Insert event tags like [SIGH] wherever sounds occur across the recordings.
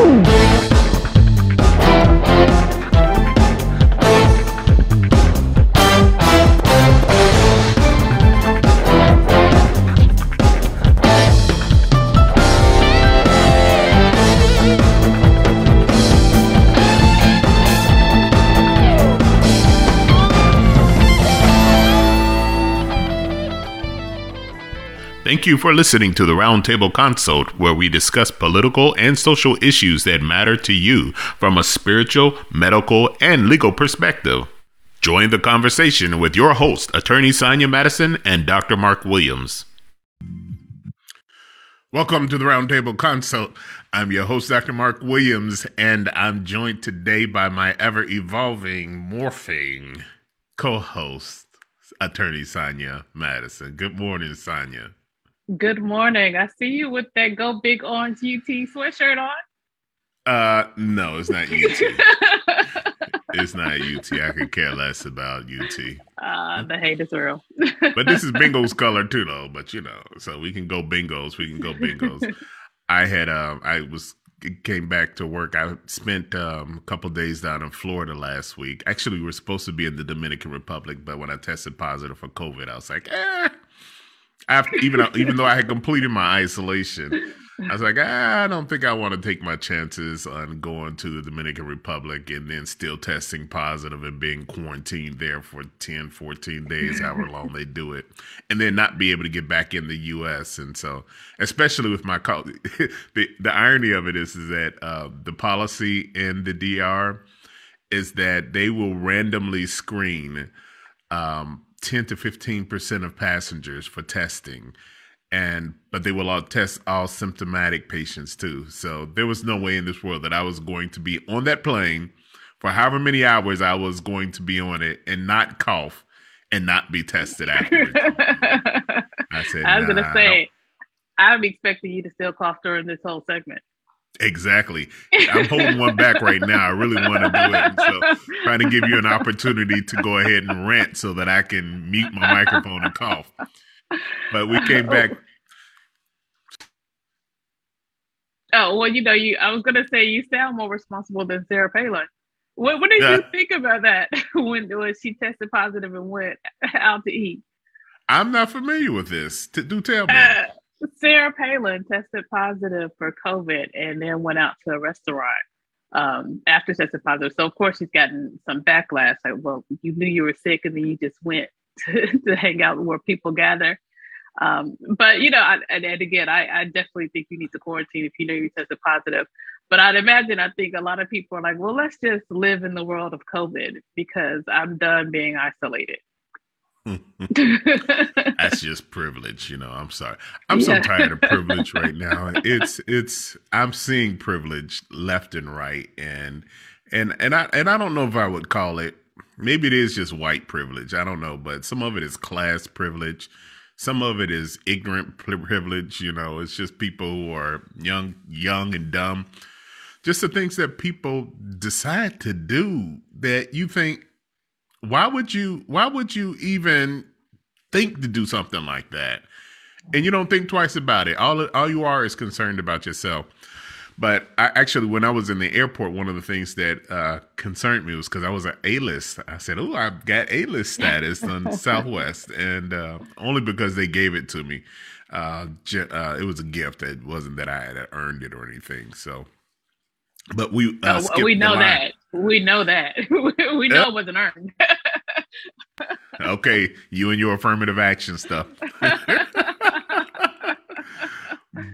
Thank you for listening to the Roundtable Consult, where we discuss political and social issues that matter to you from a spiritual, medical, and legal perspective. Join the conversation with your host, Attorney Sonia Madison and Dr. Mark Williams. Welcome to the Roundtable Consult. I'm your host, Dr. Mark Williams, and I'm joined today by my ever evolving, morphing co host, Attorney Sonia Madison. Good morning, Sonia. Good morning. I see you with that Go Big Orange UT sweatshirt on. Uh, no, it's not UT. [LAUGHS] it's not UT. I could care less about UT. Uh, the hate is real. [LAUGHS] but this is [LAUGHS] Bingo's color too, though. But you know, so we can go Bingos. We can go Bingos. I had um, I was came back to work. I spent um, a couple days down in Florida last week. Actually, we were supposed to be in the Dominican Republic, but when I tested positive for COVID, I was like, eh after even even though I had completed my isolation, I was like, ah, I don't think I want to take my chances on going to the Dominican Republic and then still testing positive and being quarantined there for 10, 14 days, however long they do it, and then not be able to get back in the U.S. And so, especially with my call, [LAUGHS] the the irony of it is, is that uh, the policy in the DR is that they will randomly screen. Um, 10 to 15% of passengers for testing. And but they will all test all symptomatic patients too. So there was no way in this world that i was going to be on that plane for however many hours i was going to be on it and not cough and not be tested afterwards. [LAUGHS] I said i was nah, gonna say i'm expecting you to still cough during this whole segment Exactly. I'm holding one back right now. I really want to do it. so trying to give you an opportunity to go ahead and rant so that I can mute my microphone and cough. But we came back. Oh, well, you know, you I was gonna say you sound more responsible than Sarah Palin. What what did you think about that [LAUGHS] when when she tested positive and went out to eat? I'm not familiar with this. do tell me. Uh, Sarah Palin tested positive for COVID and then went out to a restaurant um, after testing positive. So of course she's gotten some backlash. Like, well, you knew you were sick and then you just went [LAUGHS] to, to hang out where people gather. Um, but you know, I, and, and, again, I, I, definitely think you need to quarantine if you know you tested positive. But I'd imagine I think a lot of people are like, well, let's just live in the world of COVID because I'm done being isolated. That's just privilege, you know. I'm sorry. I'm yeah. so tired of privilege right now. It's it's I'm seeing privilege left and right and and and I and I don't know if I would call it maybe it is just white privilege. I don't know, but some of it is class privilege. Some of it is ignorant privilege, you know. It's just people who are young young and dumb. Just the things that people decide to do that you think why would you why would you even think to do something like that? And you don't think twice about it. All all you are is concerned about yourself. But I actually, when I was in the airport, one of the things that uh, concerned me was because I was an A list. I said, "Oh, I've got A list status [LAUGHS] on Southwest," and uh, only because they gave it to me. Uh, uh, it was a gift. It wasn't that I had earned it or anything. So, but we uh, oh, we know that we know that [LAUGHS] we know it wasn't earned. Okay, you and your affirmative action stuff.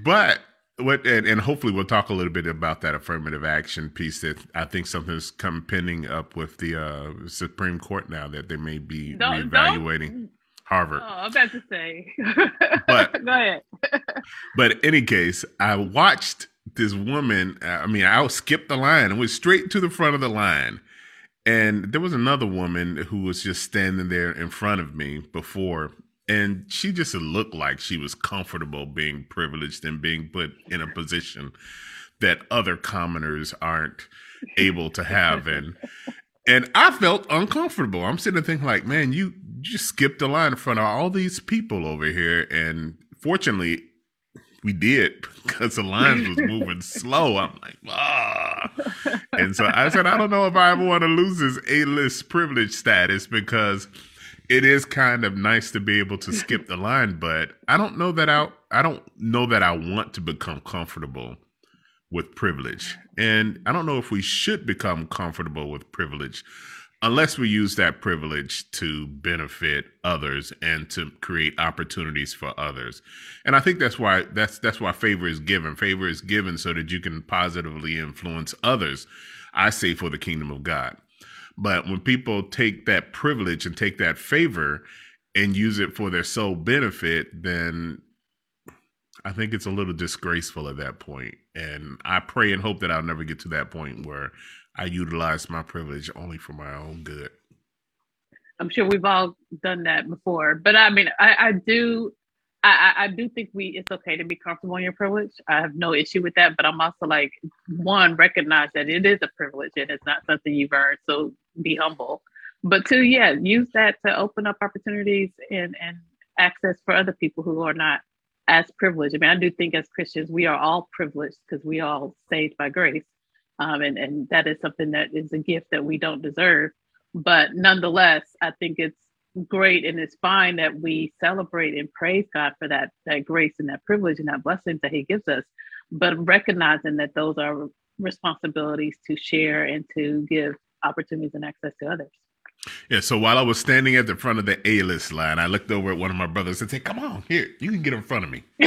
but what and, and, hopefully we'll talk a little bit about that affirmative action piece that I think something's come pending up with the uh, Supreme Court now that they may be don't, reevaluating. Don't. Harvard. Oh, I'm about to say. but [LAUGHS] go ahead. but in any case, I watched this woman. Uh, I mean, I skipped the line and went straight to the front of the line. And there was another woman who was just standing there in front of me before, and she just looked like she was comfortable being privileged and being put in a position that other commoners aren't able to have. And and I felt uncomfortable. I'm sitting there thinking, like, man, you just skipped the line in front of all these people over here, and fortunately, we did [LAUGHS] because the lines was moving slow. I'm like, ah. And so I said, I don't know if I ever want to lose this A-list privilege status because it is kind of nice to be able to skip the line, but I don't know that I I don't know that I want to become comfortable with privilege. And I don't know if we should become comfortable with privilege unless we use that privilege to benefit others and to create opportunities for others. And I think that's why that's that's why favor is given. Favor is given so that you can positively influence others. I say for the kingdom of God. But when people take that privilege and take that favor and use it for their sole benefit, then I think it's a little disgraceful at that point. And I pray and hope that I'll never get to that point where I utilize my privilege only for my own good. I'm sure we've all done that before, but I mean, I, I do, I, I do think we it's okay to be comfortable in your privilege. I have no issue with that, but I'm also like, one, recognize that it is a privilege and it's not something you've earned, so be humble. But two, yeah, use that to open up opportunities and and access for other people who are not as privileged. I mean, I do think as Christians, we are all privileged because we all saved by grace. Um, and, and that is something that is a gift that we don't deserve. But nonetheless, I think it's great and it's fine that we celebrate and praise God for that, that grace and that privilege and that blessing that He gives us, but recognizing that those are responsibilities to share and to give opportunities and access to others. Yeah, so while I was standing at the front of the A list line, I looked over at one of my brothers and said, Come on, here, you can get in front of me. [LAUGHS]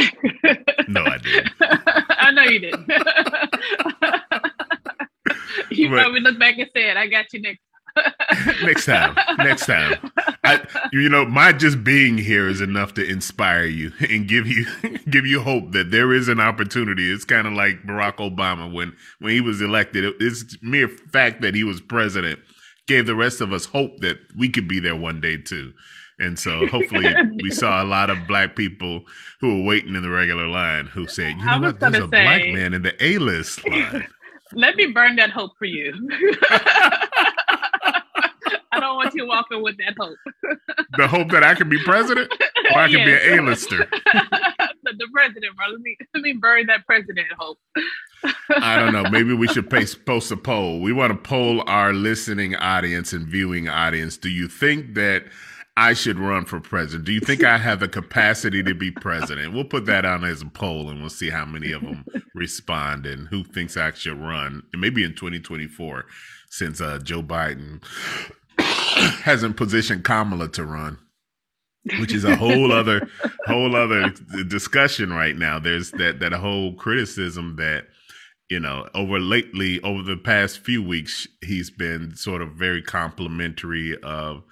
no, I didn't. [LAUGHS] I know you didn't. [LAUGHS] [LAUGHS] you probably looked back and said, I got you next next time. Next time. I, you know, my just being here is enough to inspire you [LAUGHS] and give you [LAUGHS] give you hope that there is an opportunity. It's kind of like Barack Obama when when he was elected. It's mere fact that he was president gave the rest of us hope that we could be there one day too. And so hopefully we saw a lot of black people who were waiting in the regular line who said, you know what, there's a say, black man in the A-list line. Let me burn that hope for you. [LAUGHS] I don't want you walking with that hope. [LAUGHS] the hope that I can be president or I can yes. be an A-lister. [LAUGHS] the, the president, bro. Let me, let me burn that president hope. I don't know. Maybe we should post a poll. We want to poll our listening audience and viewing audience. Do you think that I should run for president? Do you think I have the capacity to be president? We'll put that on as a poll and we'll see how many of them respond and who thinks I should run. And maybe in 2024, since uh, Joe Biden [COUGHS] hasn't positioned Kamala to run which is a whole other whole other discussion right now there's that that whole criticism that you know, over lately, over the past few weeks, he's been sort of very complimentary of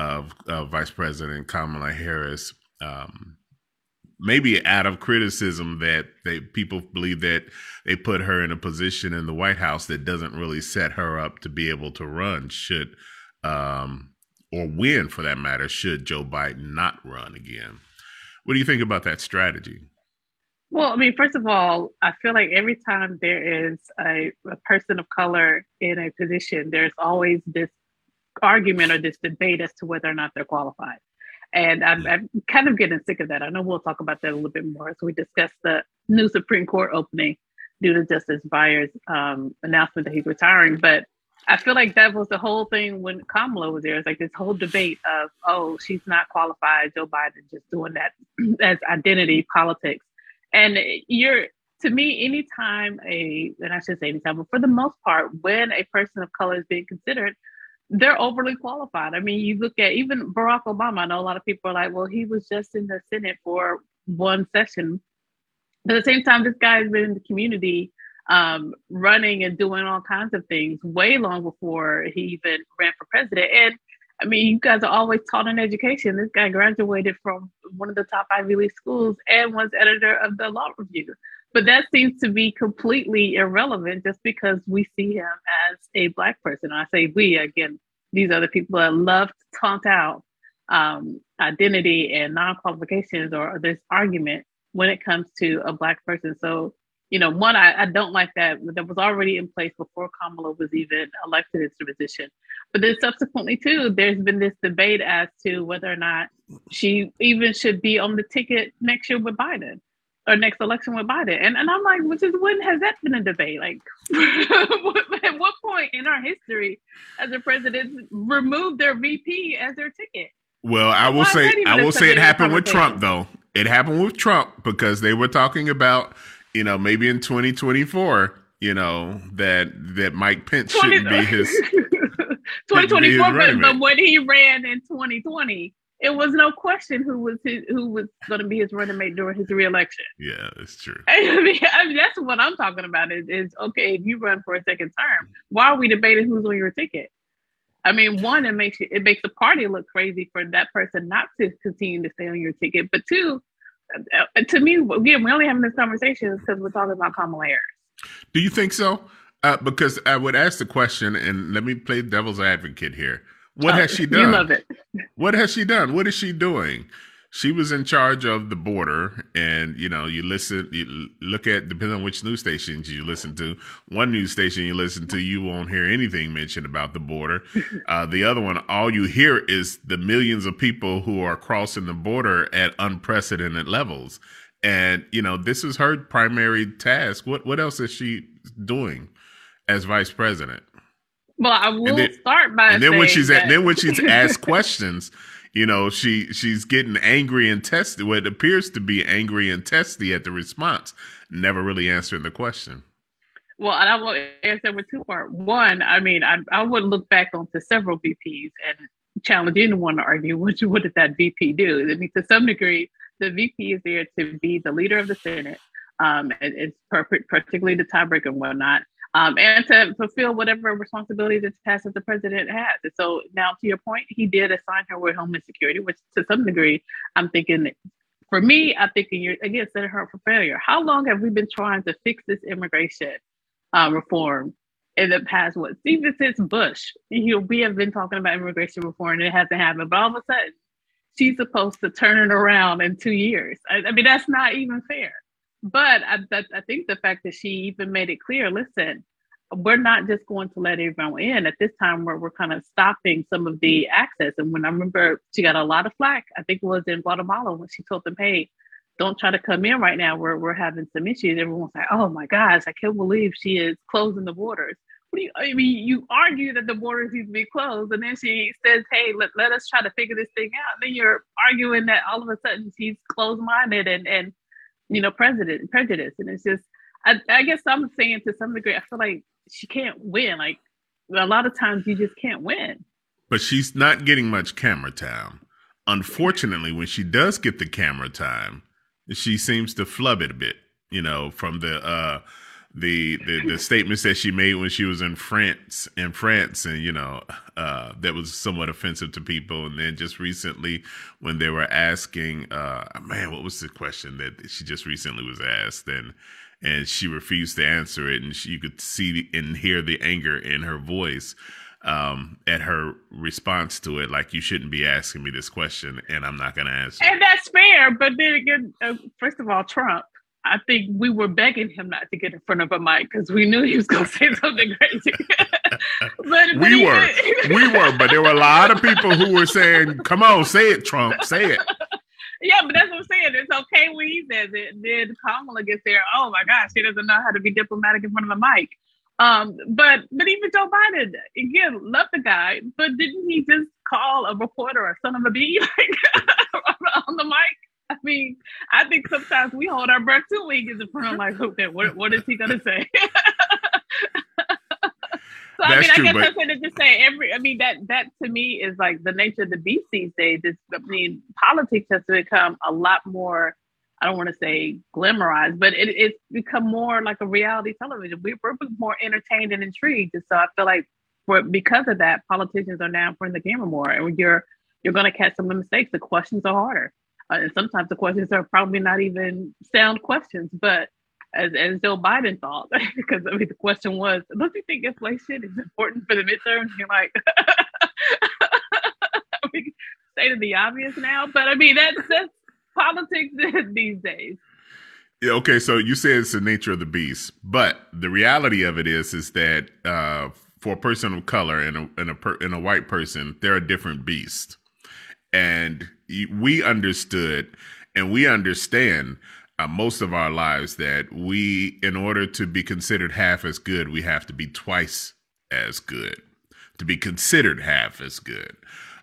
of, of Vice President Kamala Harris. Um, maybe out of criticism that they people believe that they put her in a position in the White House that doesn't really set her up to be able to run should um, or win for that matter should Joe Biden not run again. What do you think about that strategy? Well, I mean, first of all, I feel like every time there is a, a person of color in a position, there's always this argument or this debate as to whether or not they're qualified. And I'm, I'm, kind of getting sick of that. I know we'll talk about that a little bit more as we discuss the new Supreme Court opening due to Justice Breyer's um, announcement that he's retiring. But I feel like that was the whole thing when Kamala was there. It's like this whole debate of, oh, she's not qualified. Joe Biden just doing that [CLEARS THROAT] as identity politics. And you're to me, anytime a and I should say anytime, but for the most part, when a person of color is being considered, they're overly qualified. I mean, you look at even Barack Obama. I know a lot of people are like, well, he was just in the Senate for one session. But at the same time, this guy has been in the community um, running and doing all kinds of things way long before he even ran for president. And I mean, you guys are always taught in education. This guy graduated from one of the top Ivy League schools and was editor of the Law Review. But that seems to be completely irrelevant just because we see him as a Black person. I say we, again, these are the people that love to taunt out um, identity and non qualifications or this argument when it comes to a Black person. So you know, one, I, I don't like that that was already in place before Kamala was even elected into the position. But then subsequently, too, there's been this debate as to whether or not she even should be on the ticket next year with Biden. Or next election with Biden. And and I'm like, which is when has that been a debate? Like, [LAUGHS] at what point in our history has the president removed their VP as their ticket? Well, I will Why say I will say it happened with Trump though. It happened with Trump because they were talking about, you know, maybe in 2024, you know, that that Mike Pence 20, shouldn't be his 2024, but, but when he ran in 2020, it was no question who was his, who was going to be his running mate during his reelection. Yeah, it's true. [LAUGHS] I mean, I mean, that's what I'm talking about. Is, is okay if you run for a second term, why are we debating who's on your ticket? I mean, one, it makes you, it makes the party look crazy for that person not to continue to stay on your ticket. But two, uh, to me, again, we're only having this conversation because we're talking about Kamala Harris. Do you think so? Uh, because I would ask the question, and let me play devil's advocate here. What has she done? You love it. What has she done? What is she doing? She was in charge of the border, and you know, you listen, you look at depending on which news stations you listen to. One news station you listen to, you won't hear anything mentioned about the border. [LAUGHS] Uh, the other one, all you hear is the millions of people who are crossing the border at unprecedented levels. And you know, this is her primary task. What what else is she doing as vice president? Well, I will then, start by and then when she's that. at, then when she's asked [LAUGHS] questions, you know, she she's getting angry and testy. What appears to be angry and testy at the response, never really answering the question. Well, and I will answer with two part. One, I mean, I I would look back onto several VPs and challenge anyone to argue what what did that VP do? I mean, to some degree, the VP is there to be the leader of the Senate. Um, and it's perfect, particularly the tiebreaker and whatnot um, and to fulfill whatever responsibility the task that the president has. And so now, to your point, he did assign her with Homeland Security, which to some degree, I'm thinking, for me, I'm thinking you're again setting her up for failure. How long have we been trying to fix this immigration uh, reform in the past? What even since Bush, you know, we have been talking about immigration reform and it hasn't happened. But all of a sudden, she's supposed to turn it around in two years. I, I mean, that's not even fair. But I, I think the fact that she even made it clear, listen, we're not just going to let everyone in. At this time, we're, we're kind of stopping some of the access. And when I remember she got a lot of flack, I think it was in Guatemala when she told them, hey, don't try to come in right now. We're, we're having some issues. Everyone's like, oh my gosh, I can't believe she is closing the borders. What do you, I mean, you argue that the borders need to be closed, and then she says, hey, let, let us try to figure this thing out. And then you're arguing that all of a sudden she's closed minded and, and you know, president prejudice. And it's just, I, I guess I'm saying to some degree, I feel like she can't win. Like a lot of times, you just can't win. But she's not getting much camera time. Unfortunately, when she does get the camera time, she seems to flub it a bit. You know, from the uh, the, the the statements that she made when she was in France in France and you know uh, that was somewhat offensive to people. And then just recently when they were asking uh, man what was the question that she just recently was asked? And and she refused to answer it. And she, you could see and hear the anger in her voice um, at her response to it like you shouldn't be asking me this question and i'm not going to answer and that's fair but then again uh, first of all trump I think we were begging him not to get in front of a mic because we knew he was going to say [LAUGHS] something crazy. [LAUGHS] but, we were, we were, but there were a lot of people who were saying, "Come on, say it, Trump, say it." [LAUGHS] Yeah, but that's what I'm saying. It's okay when he says it. Then Kamala gets there. Oh my gosh, she doesn't know how to be diplomatic in front of a mic. Um, but but even Joe Biden, again, love the guy, but didn't he just call a reporter a son of a bee like on the mic? [LAUGHS] I mean, I think sometimes we hold our breath too when he gets in front of like, okay, what, what is he gonna say? [LAUGHS] so That's I mean, true, I guess but... I'm going to just say every. I mean, that that to me is like the nature of the beast these days. It's, I mean, politics has become a lot more. I don't want to say glamorized, but it, it's become more like a reality television. We, we're more entertained and intrigued, and so I feel like for because of that, politicians are now putting the camera more, and you're you're going to catch some of the mistakes. The questions are harder. Uh, and sometimes the questions are probably not even sound questions, but as, as Joe Biden thought, [LAUGHS] because I mean, the question was, don't you think inflation is important for the midterms? You're like, [LAUGHS] we stated the obvious now, but I mean, that's, that's politics [LAUGHS] these days. Yeah, okay, so you say it's the nature of the beast, but the reality of it is, is that uh, for a person of color and a and a, per, and a white person, they're a different beast and we understood and we understand uh, most of our lives that we, in order to be considered half as good, we have to be twice as good to be considered half as good.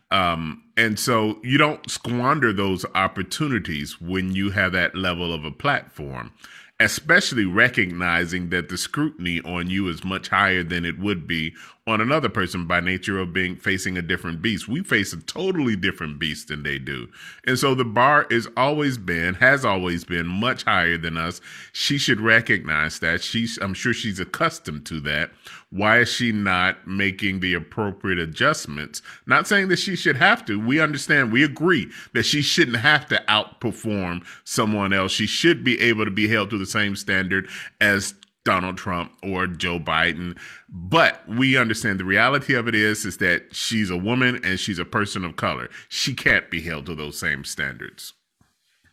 Um, and so you don't squander those opportunities when you have that level of a platform especially recognizing that the scrutiny on you is much higher than it would be on another person by nature of being facing a different beast. We face a totally different beast than they do. And so the bar is always been, has always been much higher than us. She should recognize that. She's I'm sure she's accustomed to that. Why is she not making the appropriate adjustments? Not saying that she should have to. We understand, we agree that she shouldn't have to outperform someone else. She should be able to be held to the same standard as Donald Trump or Joe Biden. But we understand the reality of it is is that she's a woman and she's a person of color. She can't be held to those same standards.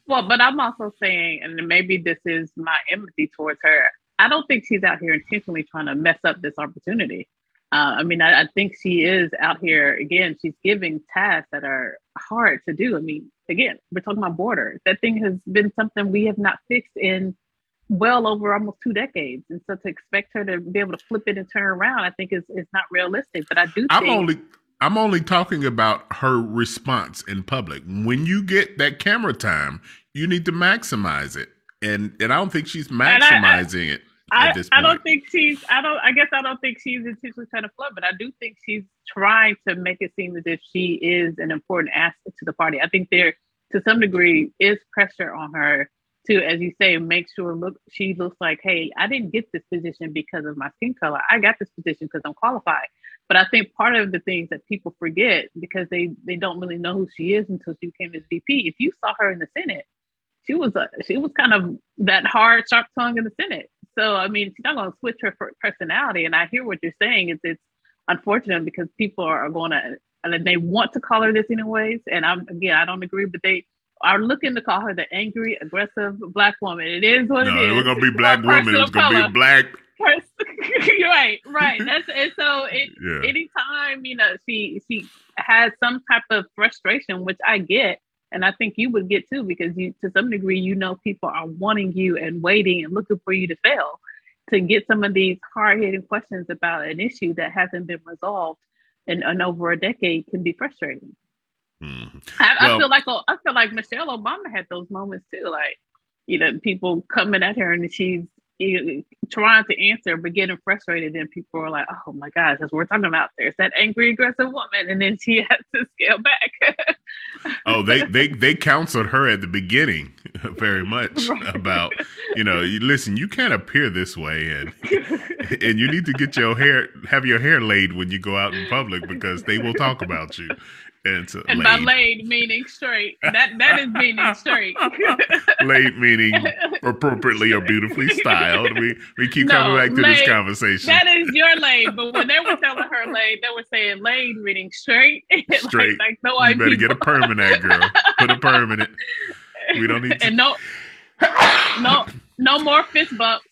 Well, but I'm also saying, and maybe this is my empathy towards her. I don't think she's out here intentionally trying to mess up this opportunity. Uh, I mean, I, I, think she is out here again. She's giving tasks that are hard to do. I mean, again, we're talking about borders. That thing has been something we have not fixed in well over almost two decades, and so to expect her to be able to flip it and turn around, I think is is not realistic. But I do. I'm only. I'm only talking about her response in public. When you get that camera time, you need to maximize it and and I don't think she's maximizing I, it. I, I, don't think she's. I don't. I guess I don't think she's intentionally trying to flood, but I do think she's trying to make it seem as if she is an important asset to the party. I think there, to some degree, is pressure on her to, as you say, make sure look she looks like, hey, I didn't get this position because of my skin color. I got this position because I'm qualified. But I think part of the things that people forget because they they don't really know who she is until she became as VP. If you saw her in the Senate, she was a, she was kind of that hard, sharp tongue in the Senate. So I mean, she's not going to switch her personality. And I hear what you're saying. It's it's unfortunate because people are going to and they want to call her this anyways. And I'm again, I don't agree, but they are looking to call her the angry, aggressive black woman. It is what no, it is. We're gonna be black women. It's gonna color. be black. [LAUGHS] right, right. [LAUGHS] That's and so it, yeah. anytime you know she she has some type of frustration, which I get, and I think you would get too, because you, to some degree, you know, people are wanting you and waiting and looking for you to fail to get some of these hard hitting questions about an issue that hasn't been resolved in, in over a decade can be frustrating. Mm-hmm. I, well, I, feel like I feel like Michelle Obama had those moments too. Like, you know, people coming at her and she's trying to answer but getting frustrated and people are like oh my gosh that's what we're talking about. There's that angry aggressive woman and then [LAUGHS] she has to scale back. [LAUGHS] Oh they they they counseled her at the beginning [LAUGHS] very much right. about you know listen you can't appear this way and and you need to get your hair have your hair laid when you go out in public because they will talk about you and, and laid. by laid meaning straight. That that is meaning straight. [LAUGHS] laid meaning appropriately or beautifully styled. We we keep no, coming back to laid, this conversation. That is your laid, but when they were telling her laid, they were saying laid meaning straight. [LAUGHS] Straight. like, like no you better people. get a permanent girl. Put a permanent. We don't need [LAUGHS] to. And no, no, no more fist bumps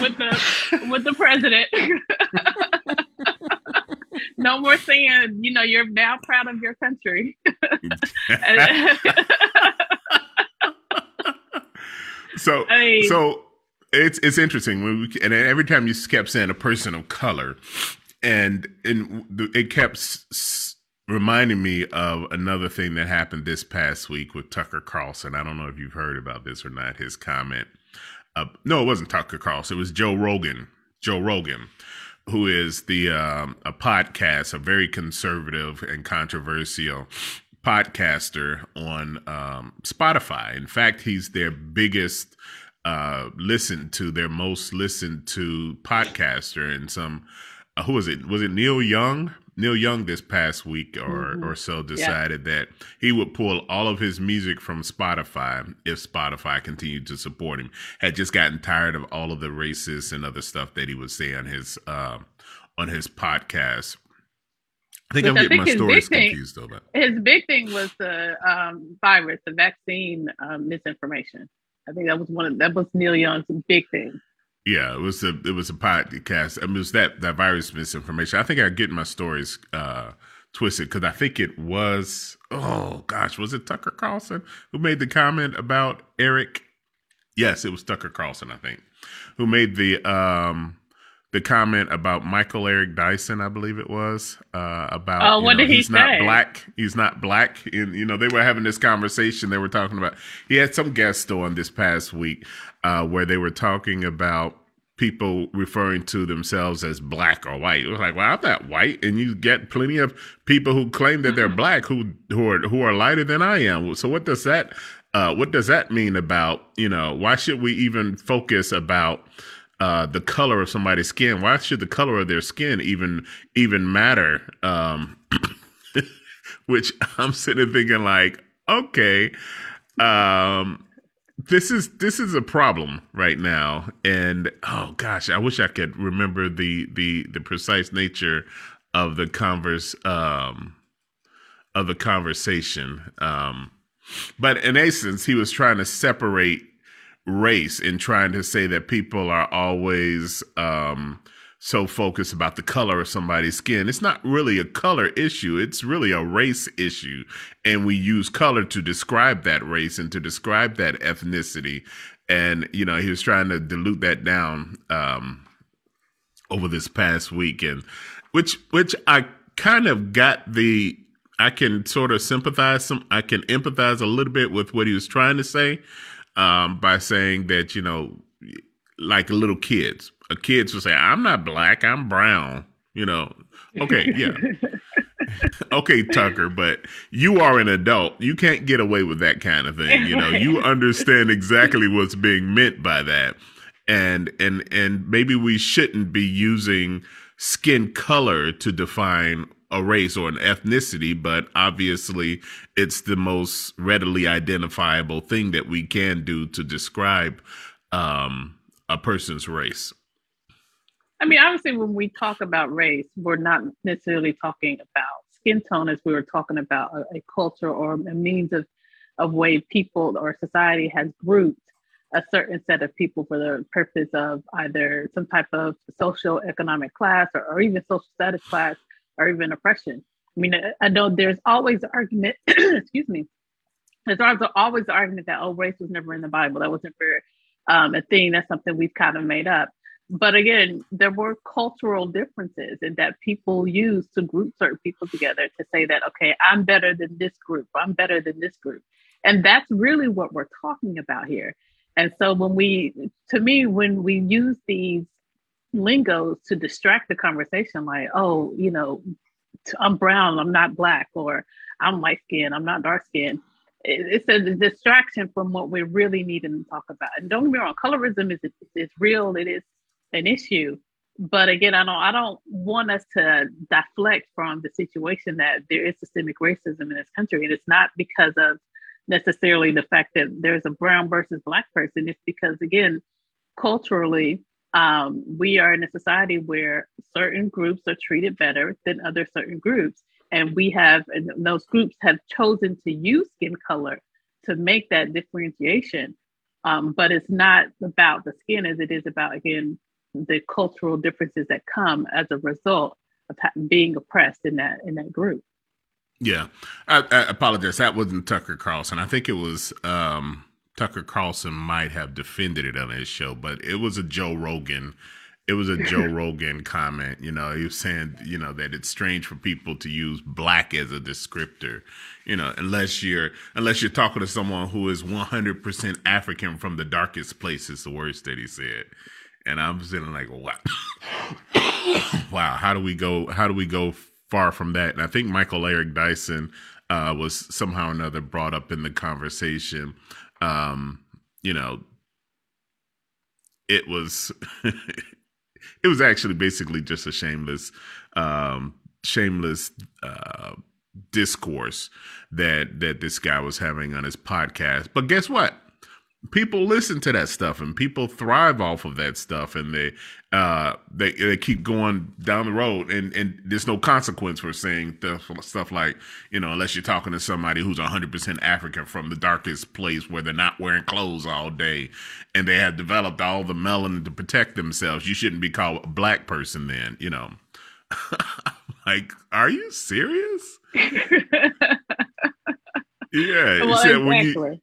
with the with the president [LAUGHS] no more saying, you know, you're now proud of your country. [LAUGHS] so, [LAUGHS] I mean, so it's it's interesting when we, and every time you kept saying a person of color, and and it kept s- reminding me of another thing that happened this past week with Tucker Carlson. I don't know if you've heard about this or not. His comment. Uh, no, it wasn't Tucker Carlson. It was Joe Rogan. Joe Rogan who is the um, a podcast, a very conservative and controversial podcaster on um, Spotify. In fact, he's their biggest uh, listened to, their most listened to podcaster. And some, uh, who was it? Was it Neil Young? Neil Young this past week or mm-hmm. or so decided yeah. that he would pull all of his music from Spotify if Spotify continued to support him. Had just gotten tired of all of the racist and other stuff that he would say on his uh, on his podcast. I think Which I'm getting my stories confused though. But. His big thing was the um, virus, the vaccine um, misinformation. I think that was one of that was Neil Young's big thing. Yeah, it was a it was a podcast. I mean, it was that that virus misinformation. I think I get my stories uh, twisted because I think it was oh gosh, was it Tucker Carlson who made the comment about Eric Yes, it was Tucker Carlson, I think, who made the um the comment about Michael Eric Dyson, I believe it was, uh, about oh, what know, did he he's say? not black. He's not black. And you know, they were having this conversation. They were talking about. He had some guest on this past week uh, where they were talking about people referring to themselves as black or white. It was like, well, I'm not white, and you get plenty of people who claim that they're black who who are who are lighter than I am. So what does that uh, what does that mean about you know why should we even focus about uh, the color of somebody's skin? Why should the color of their skin even even matter? Um, [COUGHS] which I'm sitting thinking like, okay, um, this is this is a problem right now, and oh gosh, I wish I could remember the the the precise nature of the converse um, of the conversation. Um, but in essence, he was trying to separate race and trying to say that people are always um, so focused about the color of somebody's skin. It's not really a color issue, it's really a race issue. And we use color to describe that race and to describe that ethnicity. And, you know, he was trying to dilute that down um, over this past weekend, which, which I kind of got the, I can sort of sympathize some, I can empathize a little bit with what he was trying to say um, by saying that, you know, like little kids, a kids will say, I'm not black, I'm brown, you know. Okay, yeah. [LAUGHS] okay, Tucker, but you are an adult. You can't get away with that kind of thing. You know, you understand exactly what's being meant by that. And and and maybe we shouldn't be using skin color to define a race or an ethnicity, but obviously it's the most readily identifiable thing that we can do to describe um, a person's race. I mean, obviously, when we talk about race, we're not necessarily talking about skin tone as we were talking about a, a culture or a means of, of way people or society has grouped a certain set of people for the purpose of either some type of social economic class or, or even social status class or even oppression. I mean, I, know there's always the argument, [CLEARS THROAT] excuse me, there's always, always the argument that, oh, race was never in the Bible. That wasn't for um, a thing. That's something we've kind of made up. But again, there were cultural differences and that people used to group certain people together to say that, okay, I'm better than this group, I'm better than this group. And that's really what we're talking about here. And so when we, to me, when we use these lingos to distract the conversation, like, oh, you know, I'm brown, I'm not black, or I'm light skinned, I'm not dark skinned. It's a distraction from what we're really need to talk about. And don't get me wrong, colorism is is real. It is an issue, but again, I don't I don't want us to deflect from the situation that there is systemic racism in this country, and it's not because of necessarily the fact that there's a brown versus black person. It's because again, culturally, um, we are in a society where certain groups are treated better than other certain groups. And we have, and those groups have chosen to use skin color to make that differentiation. Um, but it's not about the skin as it is about, again, the cultural differences that come as a result of being oppressed in that in that group. Yeah, I, I apologize. That wasn't Tucker Carlson. I think it was um, Tucker Carlson might have defended it on his show, but it was a Joe Rogan. It was a Joe [LAUGHS] Rogan comment. You know, he was saying, you know, that it's strange for people to use black as a descriptor. You know, unless you're unless you're talking to someone who is 100% African from the darkest place. Is the words that he said, and I'm sitting like, wow, [COUGHS] wow. How do we go? How do we go far from that? And I think Michael Eric Dyson uh, was somehow or another brought up in the conversation um, you know, it was [LAUGHS] it was actually basically just a shameless um shameless uh discourse that that this guy was having on his podcast. But guess what? People listen to that stuff and people thrive off of that stuff and they uh they they keep going down the road and and there's no consequence for saying stuff, stuff like you know unless you're talking to somebody who's 100% african from the darkest place where they're not wearing clothes all day and they have developed all the melanin to protect themselves you shouldn't be called a black person then you know [LAUGHS] like are you serious [LAUGHS] yeah well, said, exactly.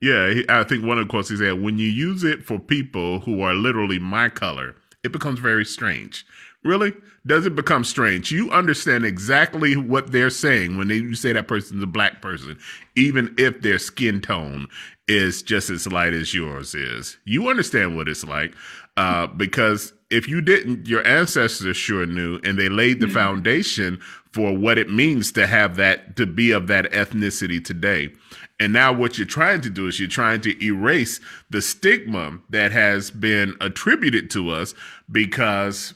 Yeah, he, I think one of the quotes he said, "When you use it for people who are literally my color, it becomes very strange." Really? Does it become strange? You understand exactly what they're saying when they you say that person's a black person, even if their skin tone is just as light as yours is. You understand what it's like uh, because if you didn't, your ancestors sure knew, and they laid the mm-hmm. foundation for what it means to have that, to be of that ethnicity today. And now what you're trying to do is you're trying to erase the stigma that has been attributed to us because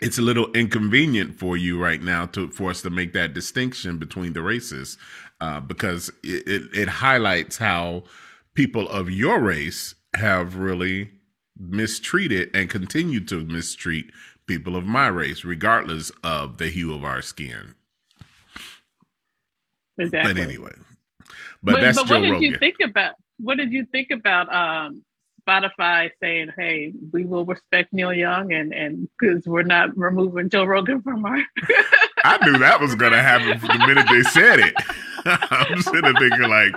it's a little inconvenient for you right now to for us to make that distinction between the races uh, because it, it, it highlights how people of your race have really mistreated and continue to mistreat people of my race, regardless of the hue of our skin. Exactly. But anyway, but, but that's but Joe what did Rogan. you think about? What did you think about um, Spotify saying, "Hey, we will respect Neil Young," and and because we're not removing Joe Rogan from our. I knew that was going to happen from the minute they said it. [LAUGHS] I'm sitting there thinking like,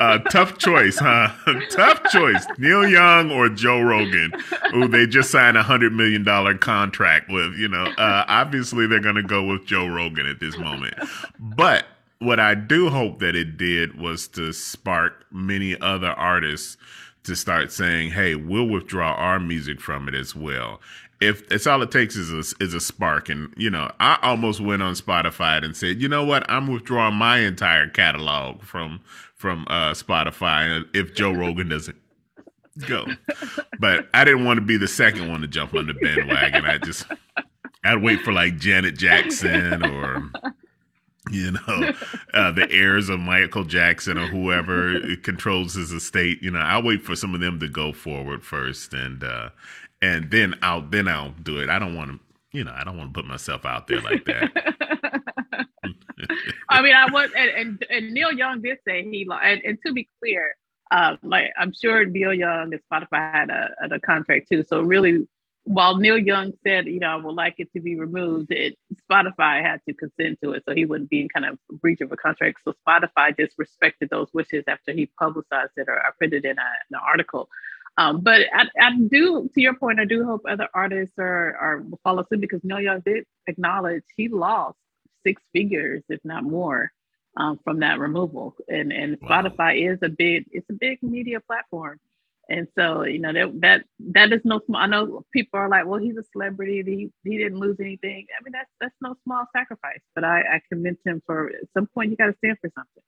uh, tough choice, huh? [LAUGHS] tough choice. Neil Young or Joe Rogan, who they just signed a hundred million dollar contract with. You know, uh, obviously they're going to go with Joe Rogan at this moment. But what I do hope that it did was to spark many other artists to start saying, "Hey, we'll withdraw our music from it as well." If it's all it takes is a, is a spark, and you know, I almost went on Spotify and said, "You know what? I'm withdrawing my entire catalog from from uh, Spotify if Joe Rogan doesn't go." But I didn't want to be the second one to jump on the bandwagon. I just I'd wait for like Janet Jackson or [LAUGHS] you know, uh, the heirs of Michael Jackson or whoever [LAUGHS] controls his estate. You know, I'll wait for some of them to go forward first, and uh, and then I'll then I'll do it. I don't want to, you know, I don't want to put myself out there like that. [LAUGHS] I mean, I was, and, and, and Neil Young did say he, and, and to be clear, um, like I'm sure Neil Young and Spotify had a, a contract too. So really, while Neil Young said, you know, I would like it to be removed, it, Spotify had to consent to it, so he wouldn't be in kind of breach of a contract. So Spotify just respected those wishes after he publicized it or I printed it in, a, in an article. Um, but I, I, do, to your point, I do hope other artists are, are will follow suit because Neil Young did acknowledge he lost six figures, if not more, um, from that removal. And and wow. Spotify is a big, it's a big media platform. And so, you know, that that that is no small. I know people are like, well, he's a celebrity. He he didn't lose anything. I mean, that's that's no small sacrifice. But I, I commend him for at some point you got to stand for something.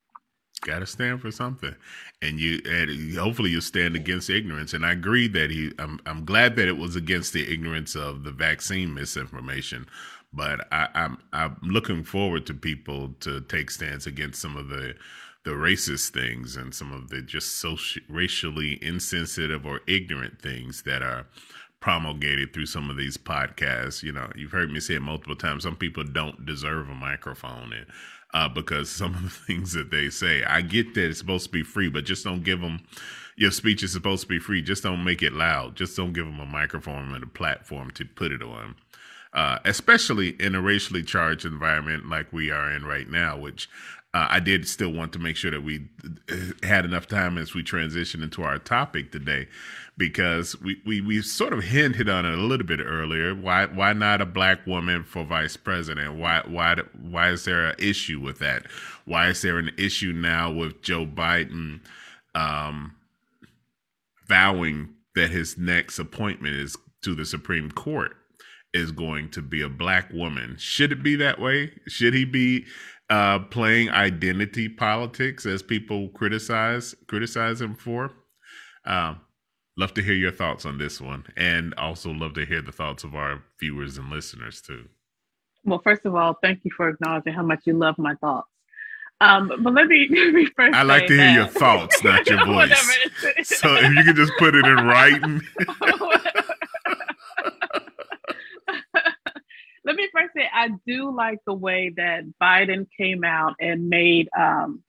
Got to stand for something, and you and hopefully you stand against ignorance. And I agree that he. I'm I'm glad that it was against the ignorance of the vaccine misinformation, but I, I'm I'm looking forward to people to take stands against some of the the racist things and some of the just social, racially insensitive or ignorant things that are promulgated through some of these podcasts. You know, you've heard me say it multiple times. Some people don't deserve a microphone, and uh, because some of the [LAUGHS] things that they say, I get that it's supposed to be free, but just don't give them. Your speech is supposed to be free. Just don't make it loud. Just don't give them a microphone and a platform to put it on. Uh, especially in a racially charged environment like we are in right now, which uh, I did still want to make sure that we had enough time as we transition into our topic today, because we, we, we sort of hinted on it a little bit earlier. Why why not a black woman for vice president? Why why why is there an issue with that? Why is there an issue now with Joe Biden um, vowing that his next appointment is to the Supreme Court is going to be a black woman? Should it be that way? Should he be uh, playing identity politics as people criticize criticize him for. Um, love to hear your thoughts on this one, and also love to hear the thoughts of our viewers and listeners too. Well, first of all, thank you for acknowledging how much you love my thoughts. Um, but let me, [LAUGHS] let me first. I like to hear your thoughts, not your [LAUGHS] voice. so if you could just put it in writing. [LAUGHS] let me first say I do like the way that Biden came out and made um,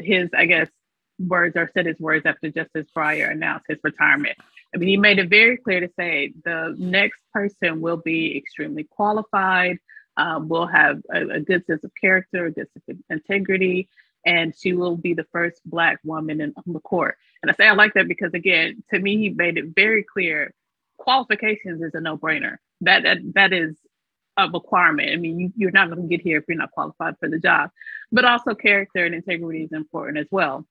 his, I guess, words or said his words after Justice Breyer announced his retirement. I mean, he made it very clear to say the next person will be extremely qualified, um, will have a, a, good sense of character, a good sense of integrity, and she will be the first Black woman in, on the court. And I say I like that because, again, to me, he made it very clear qualifications is a no brainer. That, that, that is a requirement. I mean, you, are not going to get here if you're not qualified for the job, but also character and integrity is important as well.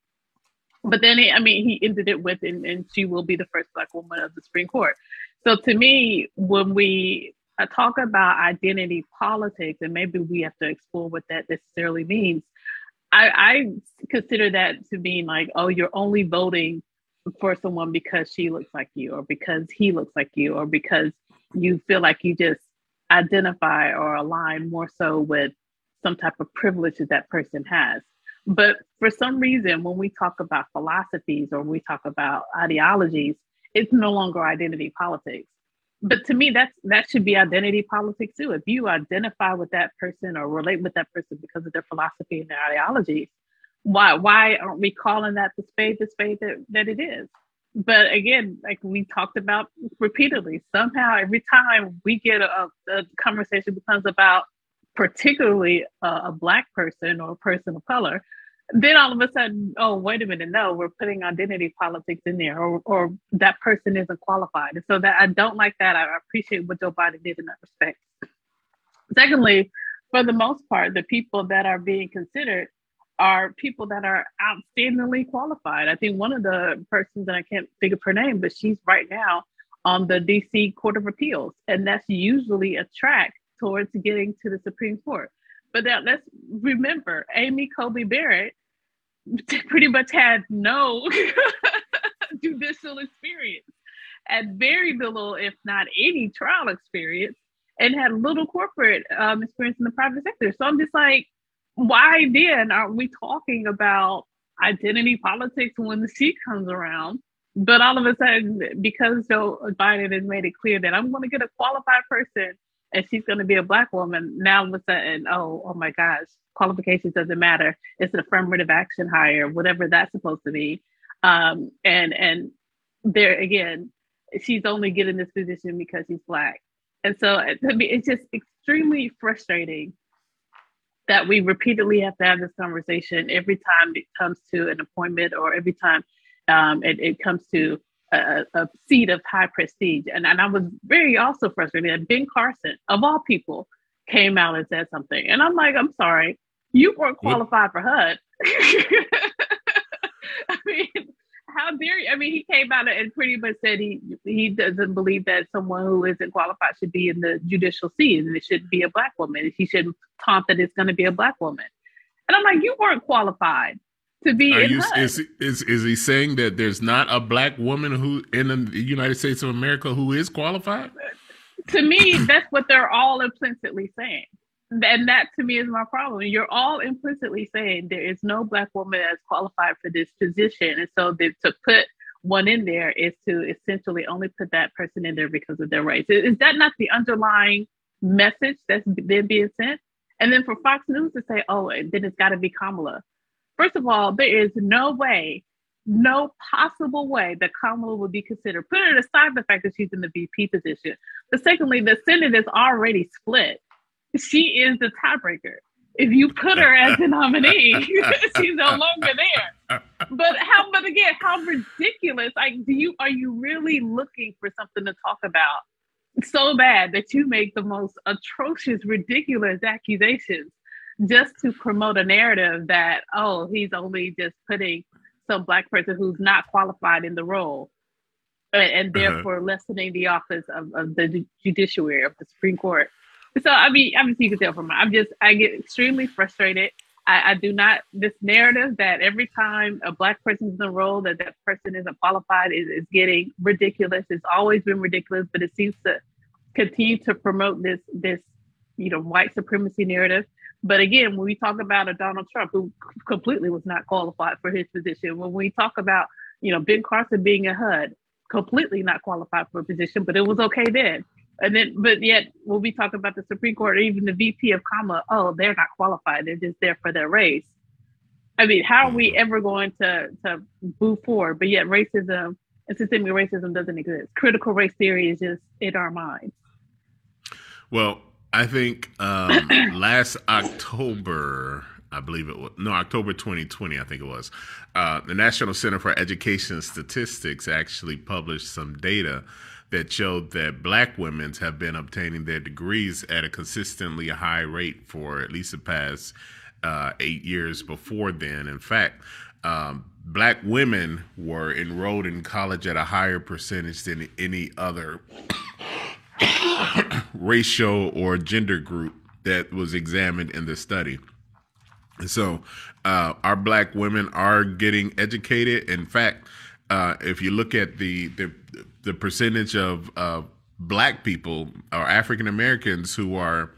But then, he, I mean, he ended it with, and, and she will be the first Black woman of the Supreme Court. So to me, when we uh, talk about identity politics, and maybe we have to explore what that necessarily means, I, I consider that to mean like, oh, you're only voting for someone because she looks like you, or because he looks like you, or because you feel like you just identify or align more so with some type of privilege that that person has. But for some reason, when we talk about philosophies or we talk about ideologies, it's no longer identity politics. But to me that's that should be identity politics too. If you identify with that person or relate with that person because of their philosophy and their ideology why why aren't we calling that the spade the spade that, that it is but again like we talked about repeatedly somehow every time we get a, a conversation becomes about particularly a, a black person or a person of color then all of a sudden, oh, wait a minute, no, we're putting identity politics in there, or, or that person isn't qualified. And so that I don't like that. I appreciate what Joe Biden did in that respect. Secondly, for the most part, the people that are being considered are people that are outstandingly qualified. I think one of the persons, and I can't think of her name, but she's right now on the DC Court of Appeals, and that's usually a track towards getting to the Supreme Court. But now let's remember, Amy Coney Barrett [LAUGHS] pretty much had no [LAUGHS] judicial experience, had very little, if not any, trial experience, and had little corporate um, experience in the private sector. So I'm just like, why then aren't we talking about identity politics when the seat comes around? But all of a sudden, because Joe Biden has made it clear that I'm going to get a qualified person and she's going to be a black woman, now all of a sudden, oh, oh my gosh, qualifications doesn't matter. It's an affirmative action hire, whatever that's supposed to be. Um, and and there again, she's only getting this position because she's black. And so to me, it's just extremely frustrating that we repeatedly have to have this conversation every time it comes to an appointment or every time um, it, it comes to a, a seat of high prestige. And, and I was very also frustrated that Ben Carson, of all people, came out and said something. And I'm like, I'm sorry, you weren't qualified for HUD. [LAUGHS] I mean, how dare you? I mean, he came out and pretty much said he he doesn't believe that someone who isn't qualified should be in the judicial seat and it shouldn't be a black woman. He shouldn't taunt that it's going to be a black woman. And I'm like, you weren't qualified to be you, is, is is he saying that there's not a black woman who in the United States of America who is qualified? To me, that's what they're all implicitly saying. And that to me is my problem. You're all implicitly saying there is no black woman that's qualified for this position. And so to put one in there is to essentially only put that person in there because of their race. Is that not the underlying message that's then being sent? And then for Fox News to say, oh, then it's got to be Kamala. First of all, there is no way, no possible way that Kamala would be considered. Put it aside the fact that she's in the VP position. But secondly, the Senate is already split. She is the tiebreaker. If you put her as the nominee, [LAUGHS] she's no longer there. But how? But again, how ridiculous! Like, do you are you really looking for something to talk about so bad that you make the most atrocious, ridiculous accusations just to promote a narrative that oh he's only just putting some black person who's not qualified in the role and, and uh-huh. therefore uh-huh. lessening the office of, of the judiciary of the supreme court so i mean I obviously you can tell from my i'm just i get extremely frustrated. I, I, do not this narrative that every time a black person a role that that person isn't qualified is, is getting ridiculous. It's always been ridiculous but it seems to continue to promote this this you know white supremacy narrative. But again, when we talk about a Donald Trump who completely was not qualified for his position, when we talk about, you know, Ben Carson being a HUD, completely not qualified for a position, but it was okay then. And then, but yet, when we talk about the Supreme Court or even the VP of Kamala, oh, they're not qualified. They're just there for their race. I mean, how are we ever going to to move forward? But yet, racism and systemic racism doesn't exist. Critical race theory is just in our minds. Well, I think um, [COUGHS] last October, I believe it was no October 2020. I think it was. Uh, the National Center for Education Statistics actually published some data that showed that black women have been obtaining their degrees at a consistently high rate for at least the past uh, eight years before then. In fact, um, black women were enrolled in college at a higher percentage than any other [COUGHS] racial or gender group that was examined in the study. And so, uh, our black women are getting educated. In fact, uh, if you look at the the, the percentage of uh, black people or African Americans who are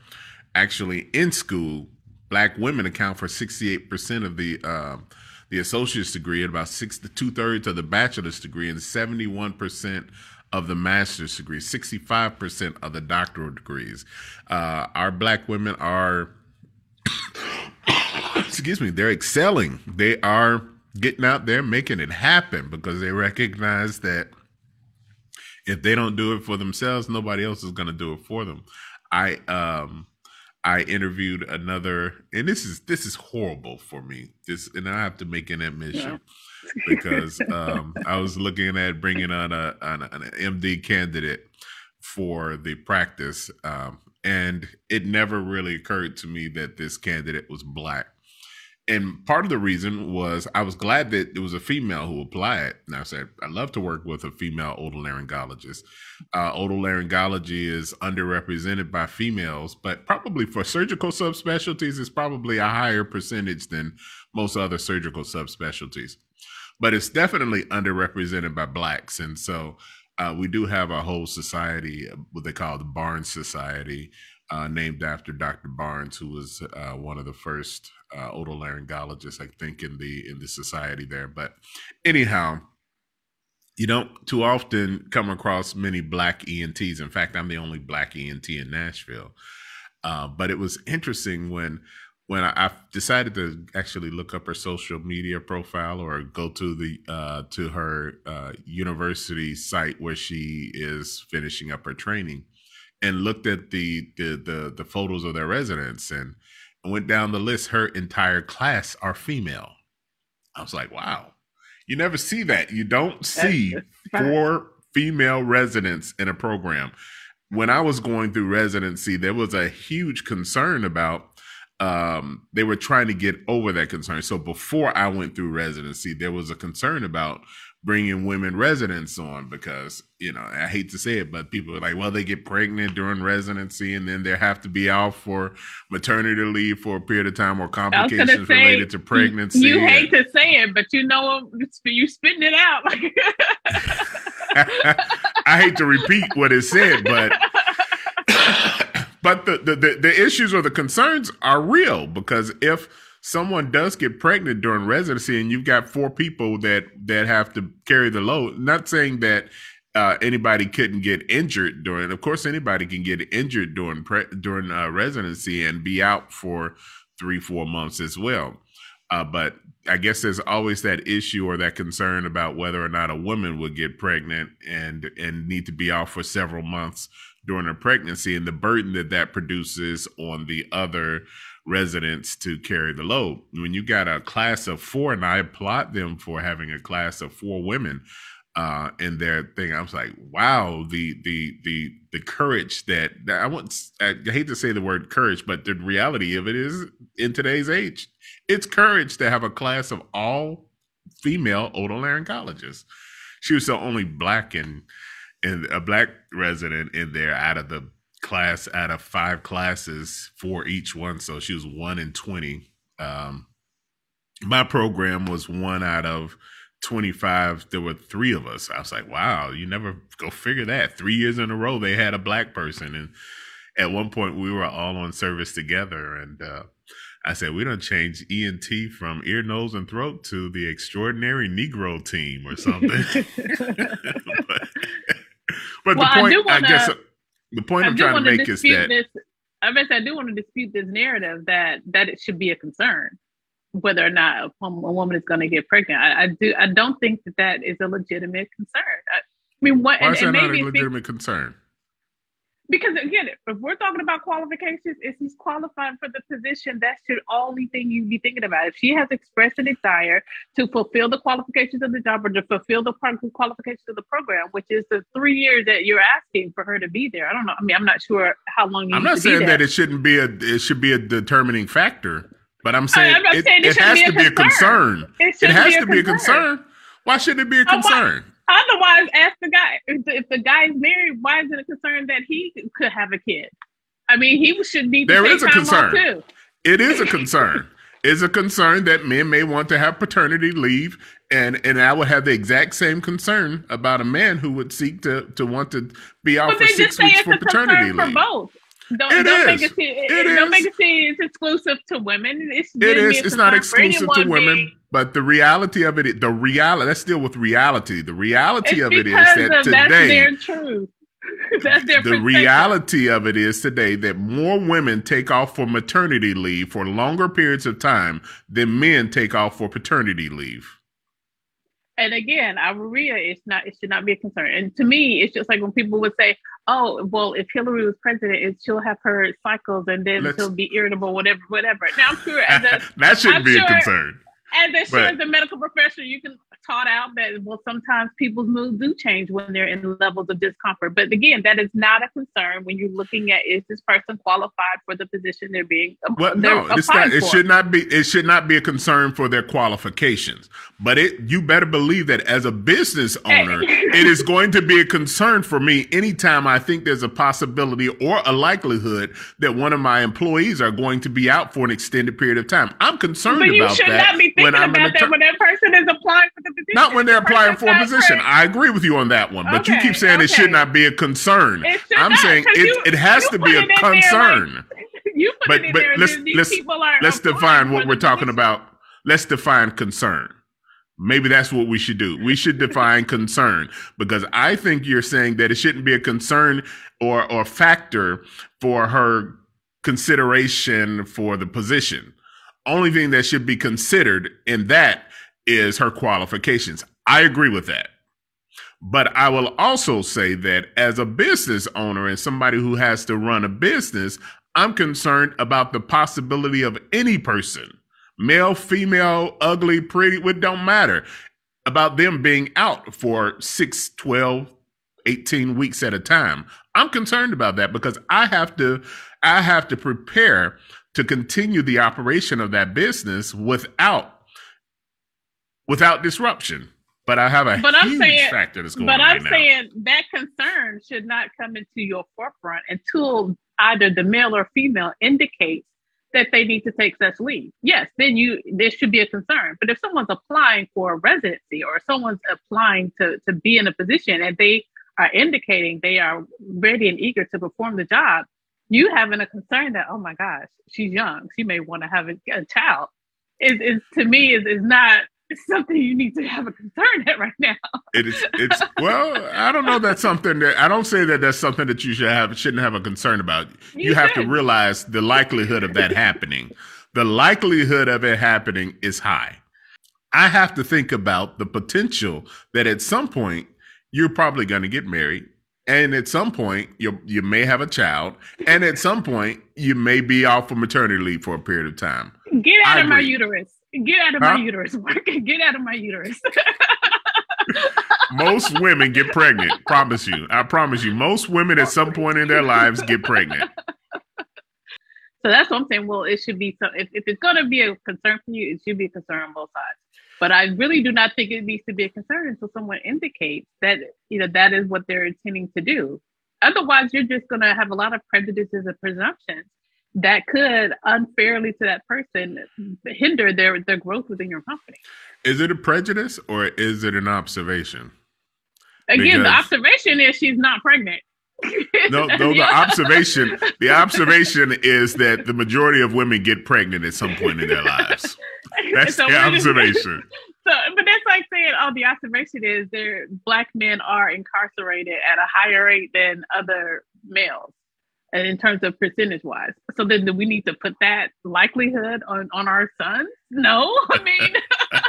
actually in school, black women account for sixty eight percent of the uh, the associate's degree, and about six two thirds of the bachelor's degree, and seventy one percent of the master's degree, 65% of the doctoral degrees. Uh, our black women are, [COUGHS] excuse me, they're excelling. They are getting out there making it happen because they recognize that if they don't do it for themselves, nobody else is going to do it for them. I um I interviewed another, and this is this is horrible for me. This, and I have to make an admission. Yeah because [LAUGHS] um, I was looking at bringing on a an, an MD candidate for the practice, um, and it never really occurred to me that this candidate was black. And part of the reason was I was glad that it was a female who applied. And I said, I love to work with a female otolaryngologist. Uh, otolaryngology is underrepresented by females, but probably for surgical subspecialties, it's probably a higher percentage than most other surgical subspecialties but it's definitely underrepresented by blacks. And so uh, we do have a whole society, what they call the Barnes Society, uh, named after Dr. Barnes, who was uh, one of the first uh, otolaryngologists, I think, in the in the society there. But anyhow, you don't too often come across many black ENTs. In fact, I'm the only black ENT in Nashville. Uh, but it was interesting when when I, I, decided to actually look up her social media profile or go to the uh, to her uh, university site where she is finishing up her training, and looked at the the the, the photos of their residents and went down the list. Her entire class are female. I was like, wow, you never see that. You don't see [LAUGHS] four female residents in a program. When I was going through residency, there was a huge concern about um, they were trying to get over that concern. So before I went through residency, there was a concern about bringing women residents on because you know I hate to say it, but people are like, well, they get pregnant during residency and then they have to be out for maternity leave for a period of time or complications say, related to pregnancy. You, hate to say it, but you know you spitting it out. [LAUGHS] [LAUGHS] I hate to repeat what it said, but [COUGHS] but the, the, the, the issues or the concerns are real because if someone does get pregnant during residency and you've got four people that that have to carry the load, not saying that uh, anybody couldn't get injured during. Of course, anybody can get injured during pre- during uh, residency and be out for three, four months as well. Uh, but I guess there's always that issue or that concern about whether or not a woman would get pregnant and and need to be out for several months during a pregnancy and the burden that that produces on the other residents to carry the load. When you got a class of four, and I applaud them for having a class of four women uh, in their thing, I was like, wow, the the the the courage that, that I want. I hate to say the word courage, but the reality of it is, in today's age, it's courage to have a class of all female otolaryngologists. She was the only black and and a black resident in there out of the class out of five classes for each one. So she was one in 20. Um, my program was one out of 25. There were three of us. I was like, wow, you never go figure that. Three years in a row, they had a black person. And at one point, we were all on service together. And uh, I said, we don't change ENT from ear, nose, and throat to the extraordinary Negro team or something. [LAUGHS] [LAUGHS] but, [LAUGHS] but well, the point, I, wanna, I, guess, the point I I'm trying to make is that this, I guess I do want to dispute this narrative that that it should be a concern whether or not a, a woman is going to get pregnant. I, I, do. I don't think that that is a legitimate concern. I, I mean, what? Why and, is that not a legitimate concern? Because again, if we're talking about qualifications, if he's qualified for the position, that's the only thing you'd be thinking about. If she has expressed a desire to fulfill the qualifications of the job or to fulfill the qualifications of the program, which is the three years that you're asking for her to be there. I don't know. I mean, I'm not sure how long. I'm not saying that it shouldn't be a it should be a determining factor, but I'm saying, I'm it, saying it, it has to be a concern. It, it has be to be a concern. Why shouldn't it be a oh, concern? Otherwise, ask the guy. If the, if the guy is married, why is it a concern that he could have a kid? I mean, he should be. There is a concern. Too. It is a concern. [LAUGHS] it's a concern that men may want to have paternity leave, and and I would have the exact same concern about a man who would seek to to want to be out but for six weeks for paternity leave. For both. Don't, it don't is. make it, seem, it, it don't make it seem it's exclusive to women. It's it is. It's not exclusive to women. Being, but the reality of it, the reality. Let's deal with reality. The reality of it is that of, today, that's their truth. [LAUGHS] that's their the reality of it is today that more women take off for maternity leave for longer periods of time than men take off for paternity leave and again, our Maria, it's not, it should not be a concern. And to me, it's just like when people would say, "Oh, well, if Hillary was president, it, she'll have her cycles, and then Let's, she'll be irritable, whatever, whatever." Now, I'm sure [LAUGHS] as a, that shouldn't I'm be sure, a concern. As a, sure as a medical professional, you can taught out that well sometimes people's moods do change when they're in levels of discomfort. But again that is not a concern when you're looking at is this person qualified for the position they're being well no it's not it should not be it should not be a concern for their qualifications. But it you better believe that as a business [LAUGHS] owner it is going to be a concern for me anytime i think there's a possibility or a likelihood that one of my employees are going to be out for an extended period of time. I'm concerned but about that when I'm about that when that person is applying for the. Not when they're applying for a position. I agree with you on that one, but okay, you keep saying okay. it should not be a concern. I'm not, saying it, you, it has to be a concern. Like, [LAUGHS] you but but let's let's let's define what we're talking about. Let's define concern. Maybe that's what we should do. We should define [LAUGHS] concern because I think you're saying that it shouldn't be a concern or or factor for her consideration for the position only thing that should be considered in that is her qualifications. I agree with that. But I will also say that as a business owner and somebody who has to run a business, I'm concerned about the possibility of any person, male, female, ugly, pretty, it don't matter, about them being out for 6, 12, 18 weeks at a time. I'm concerned about that because I have to I have to prepare to continue the operation of that business without without disruption. But I have a but huge I'm saying, factor that's going But I'm right saying now. that concern should not come into your forefront until either the male or female indicates that they need to take such leave. Yes, then you there should be a concern. But if someone's applying for a residency or someone's applying to, to be in a position and they are indicating they are ready and eager to perform the job, you having a concern that oh my gosh she's young she may want to have a, a child is is to me is is not something you need to have a concern at right now. it is. It's well. I don't know. That's something that I don't say that that's something that you should have shouldn't have a concern about. You, you have to realize the likelihood of that happening. The likelihood of it happening is high. I have to think about the potential that at some point you're probably going to get married and at some point you you may have a child, and at some point you may be off for maternity leave for a period of time. Get out I of agree. my uterus. Get out of huh? my uterus. [LAUGHS] Get out of my uterus. most women get pregnant. Promise you. I promise you. Most women at some point in their lives get pregnant. [LAUGHS] So that's what I'm saying. Well, it should be so. If, if it's going to be a concern for you, it should be a concern on both sides. But I really do not think it needs to be a concern until someone indicates that you know that is what they're intending to do. Otherwise, you're just going to have a lot of prejudices and presumptions that could unfairly to that person hinder their their growth within your company. Is it a prejudice or is it an observation? Again, because... the observation is she's not pregnant. [LAUGHS] no, no. The [LAUGHS] observation, the observation is that the majority of women get pregnant at some point in their lives. That's so the observation. So, but that's like saying, oh, the observation is there black men are incarcerated at a higher rate than other males, in terms of percentage wise. So then, do we need to put that likelihood on on our sons? No, [LAUGHS] I mean. [LAUGHS]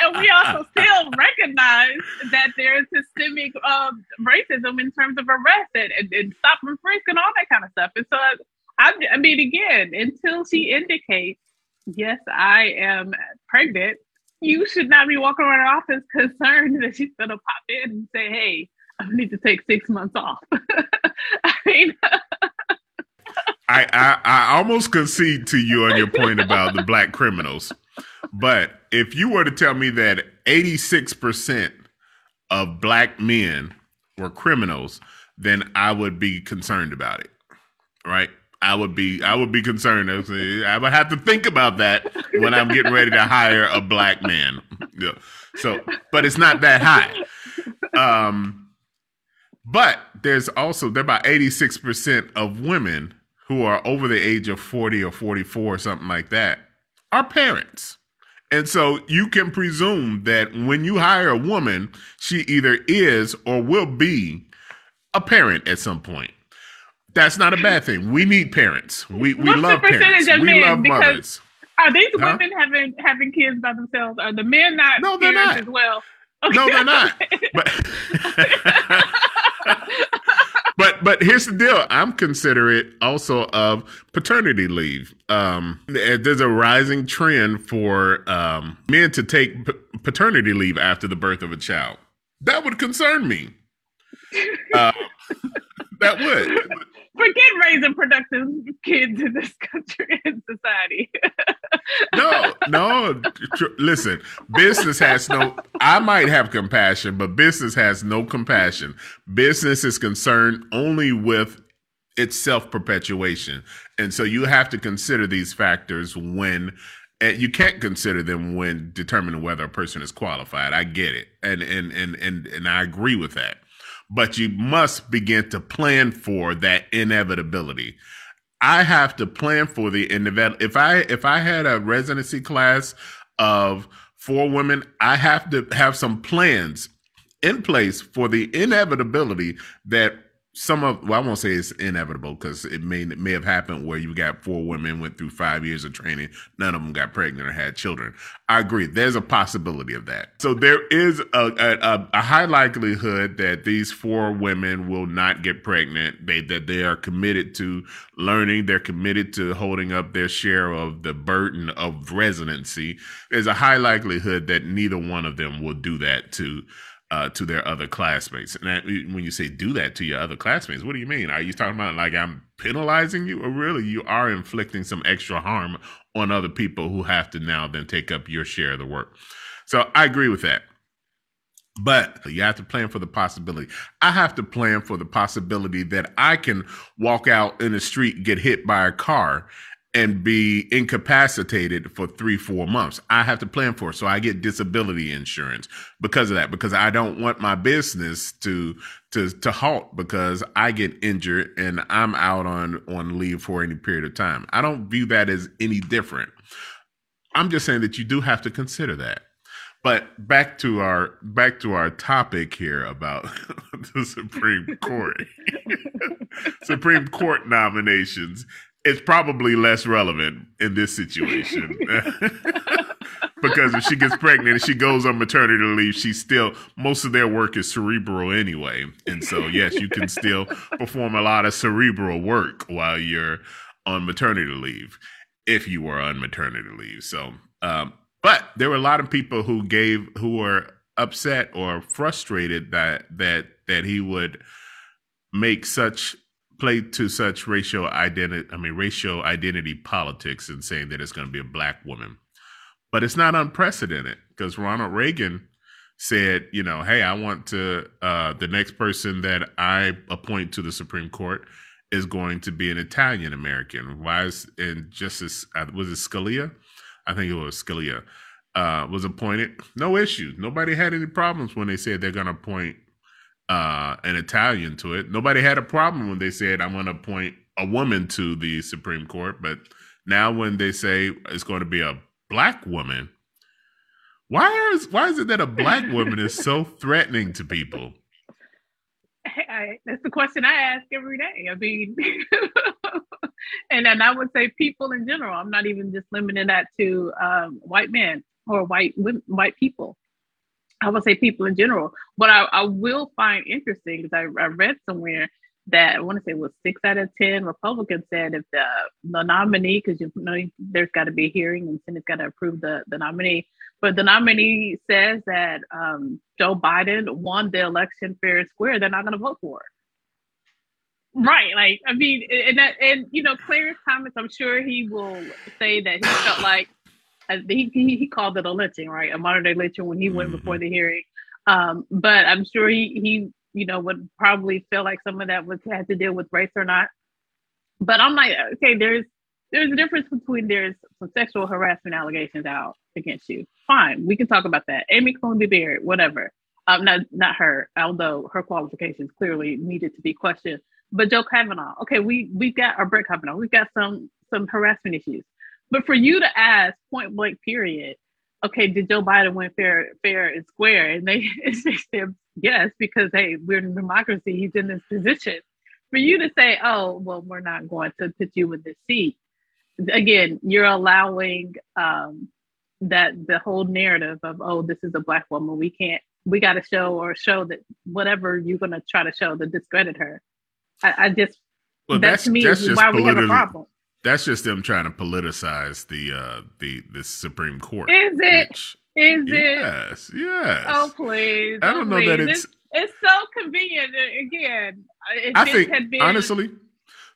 and we also still recognize that there's systemic uh, racism in terms of arrest and, and, and stop and frisk and all that kind of stuff. And so, I, I mean, again, until she indicates, yes, I am pregnant, you should not be walking around office [LAUGHS] concerned that she's going to pop in and say, hey, I need to take six months off. [LAUGHS] I mean, [LAUGHS] I, I, I almost concede to you on your point about the black criminals. But if you were to tell me that 86% of black men were criminals, then I would be concerned about it. Right? I would be I would be concerned. I would have to think about that when I'm getting ready to hire a black man. Yeah. So, but it's not that high. Um, but there's also there about 86% of women who are over the age of 40 or 44 or something like that are parents. And so you can presume that when you hire a woman, she either is or will be a parent at some point. That's not a bad thing. We need parents. We we What's love the percentage parents. of we men? love Because mothers. Are these Huh? women having having kids by themselves? Are the men not No, they're not. as well? No, they're not. But [LAUGHS] [LAUGHS] [LAUGHS] but but here's the deal. I'm considerate also of paternity leave. Um, there's a rising trend for um, men to take paternity leave after the birth of a child. That would concern me. Uh, [LAUGHS] that would. Forget raising productive kids in this country and society. No, no. tr- Listen, business has no. I might have compassion, but business has no compassion. Business is concerned only with its self perpetuation, and so you have to consider these factors when. And you can't consider them when determining whether a person is qualified. I get it, and and and and and I agree with that. But you must begin to plan for that inevitability. I have to plan for the inevitable. If I if I had a residency class of four women, I have to have some plans in place for the inevitability that some of well, I won't say it's inevitable because it may it may have happened where you got four women went through five years of training, none of them got pregnant or had children. I agree. There's a possibility of that. So there is a a, a high likelihood that these four women will not get pregnant. They that they are committed to learning. They're committed to holding up their share of the burden of residency. There's a high likelihood that neither one of them will do that to uh, to their other classmates. And that, when you say do that to your other classmates, what do you mean? Are you talking about like I'm penalizing you, or really you are inflicting some extra harm on other people who have to now then take up your share of the work? So I agree with that. But you have to plan for the possibility. I have to plan for the possibility that I can walk out in the street, get hit by a car, and be incapacitated for three, four months. I have to plan for it. So I get disability insurance because of that, because I don't want my business to to to halt because I get injured and I'm out on on leave for any period of time. I don't view that as any different. I'm just saying that you do have to consider that. But back to our back to our topic here about [LAUGHS] the Supreme Court. [LAUGHS] Supreme Court nominations. It's probably less relevant in this situation. [LAUGHS] because if she gets pregnant and she goes on maternity leave, she's still most of their work is cerebral anyway. And so yes, you can still perform a lot of cerebral work while you're on maternity leave if you were on maternity leave. So um but there were a lot of people who gave who were upset or frustrated that that that he would make such play to such racial identity I mean racial identity politics and saying that it's going to be a black woman. But it's not unprecedented because Ronald Reagan said, you know, hey, I want to uh the next person that I appoint to the Supreme Court is going to be an Italian American. Why is and Justice uh, was it Scalia? I think it was Scalia, uh, was appointed. No issue. Nobody had any problems when they said they're going to appoint uh, an Italian to it. Nobody had a problem when they said, I'm going to appoint a woman to the Supreme Court. But now when they say it's going to be a black woman, why is why is it that a black woman is so [LAUGHS] threatening to people? I, that's the question I ask every day. I mean, [LAUGHS] and then I would say people in general. I'm not even just limiting that to um, white men or white women, white people. I would say people in general. What I, I will find interesting is I, I read somewhere that I want to say was six out of ten Republicans said if the the nominee, because you know there's got to be a hearing and Senate's got to approve the the nominee, but the nominee says that um, Joe Biden won the election fair and square, they're not going to vote for it. Right, like I mean, and that, and you know, Clarence Thomas, I'm sure he will say that he felt like he he, he called it a lynching, right, a modern day lynching when he went mm-hmm. before the hearing. Um, but I'm sure he he you know would probably feel like some of that was had to deal with race or not. But I'm like, okay, there's there's a difference between there's some sexual harassment allegations out against you. Fine, we can talk about that. Amy Coney Barrett, whatever. Um, not not her, although her qualifications clearly needed to be questioned. But Joe Kavanaugh, okay, we we've got our Brett Kavanaugh, we've got some some harassment issues. But for you to ask point blank, period, okay, did Joe Biden win fair fair and square? And they, [LAUGHS] they said yes because hey, we're in democracy. He's in this position. For you to say, oh, well, we're not going to put you in this seat. Again, you're allowing um, that the whole narrative of oh this is a black woman we can't we got to show or show that whatever you're going to try to show to discredit her i, I just well, that to me is why we have a problem that's just them trying to politicize the uh the the supreme court is it? which, is yes, it? Yes yes. Oh please. I don't oh, know that it's, it's, it's so convenient again i think been, honestly